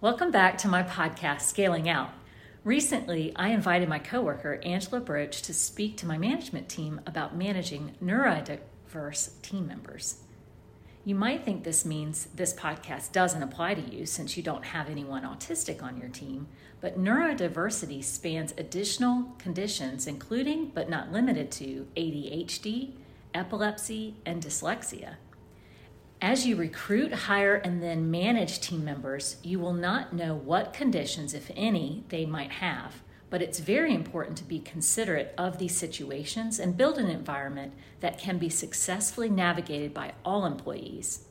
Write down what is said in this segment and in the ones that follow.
Welcome back to my podcast, Scaling Out. Recently, I invited my coworker, Angela Broach, to speak to my management team about managing neurodiverse team members. You might think this means this podcast doesn't apply to you since you don't have anyone autistic on your team, but neurodiversity spans additional conditions, including but not limited to ADHD, epilepsy, and dyslexia. As you recruit, hire, and then manage team members, you will not know what conditions, if any, they might have. But it's very important to be considerate of these situations and build an environment that can be successfully navigated by all employees.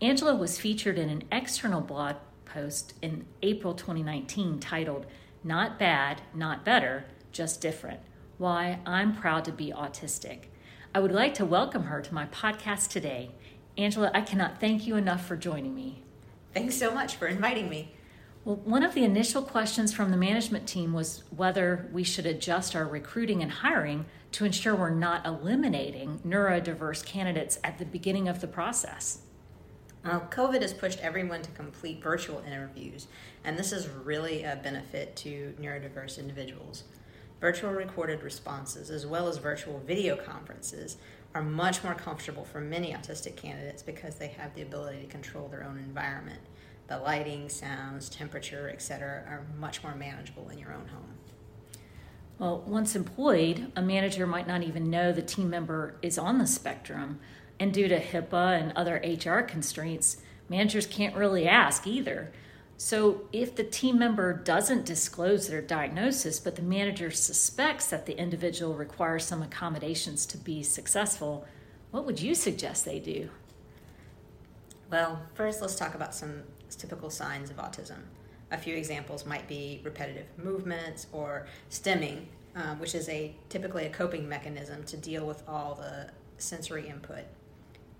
Angela was featured in an external blog post in April 2019 titled, Not Bad, Not Better, Just Different Why I'm Proud to Be Autistic. I would like to welcome her to my podcast today Angela, I cannot thank you enough for joining me. Thanks so much for inviting me. Well, one of the initial questions from the management team was whether we should adjust our recruiting and hiring to ensure we're not eliminating neurodiverse candidates at the beginning of the process. Well, COVID has pushed everyone to complete virtual interviews, and this is really a benefit to neurodiverse individuals. Virtual recorded responses, as well as virtual video conferences, are much more comfortable for many autistic candidates because they have the ability to control their own environment. The lighting, sounds, temperature, etc., are much more manageable in your own home. Well, once employed, a manager might not even know the team member is on the spectrum. And due to HIPAA and other HR constraints, managers can't really ask either. So, if the team member doesn't disclose their diagnosis, but the manager suspects that the individual requires some accommodations to be successful, what would you suggest they do? Well, first, let's talk about some typical signs of autism. A few examples might be repetitive movements or stimming, um, which is a typically a coping mechanism to deal with all the sensory input.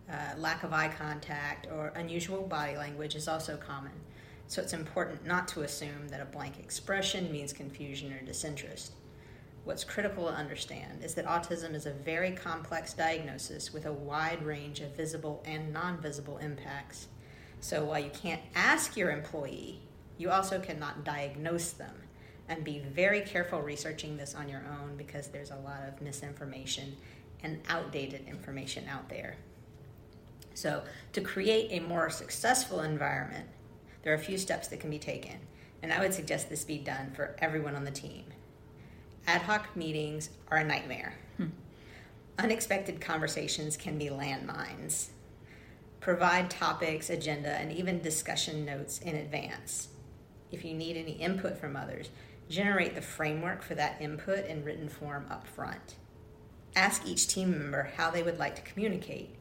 Uh, lack of eye contact or unusual body language is also common. So it's important not to assume that a blank expression means confusion or disinterest. What's critical to understand is that autism is a very complex diagnosis with a wide range of visible and non visible impacts. So while you can't ask your employee, you also cannot diagnose them. And be very careful researching this on your own because there's a lot of misinformation and outdated information out there. So, to create a more successful environment, there are a few steps that can be taken, and I would suggest this be done for everyone on the team. Ad hoc meetings are a nightmare. Hmm. Unexpected conversations can be landmines. Provide topics, agenda, and even discussion notes in advance. If you need any input from others, generate the framework for that input in written form up front. Ask each team member how they would like to communicate.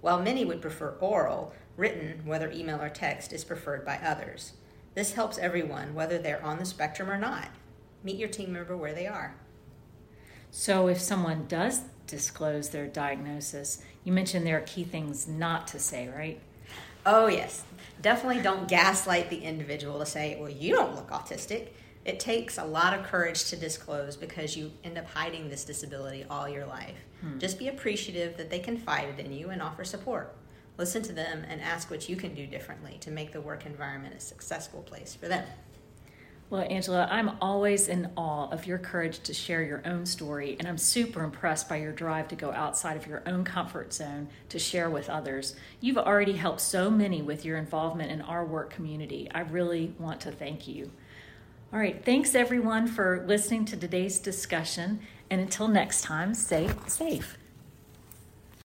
While many would prefer oral, Written, whether email or text, is preferred by others. This helps everyone, whether they're on the spectrum or not. Meet your team member where they are. So, if someone does disclose their diagnosis, you mentioned there are key things not to say, right? Oh, yes. Definitely don't gaslight the individual to say, well, you don't look autistic. It takes a lot of courage to disclose because you end up hiding this disability all your life. Hmm. Just be appreciative that they confided in you and offer support. Listen to them and ask what you can do differently to make the work environment a successful place for them. Well, Angela, I'm always in awe of your courage to share your own story, and I'm super impressed by your drive to go outside of your own comfort zone to share with others. You've already helped so many with your involvement in our work community. I really want to thank you. All right, thanks everyone for listening to today's discussion, and until next time, stay safe.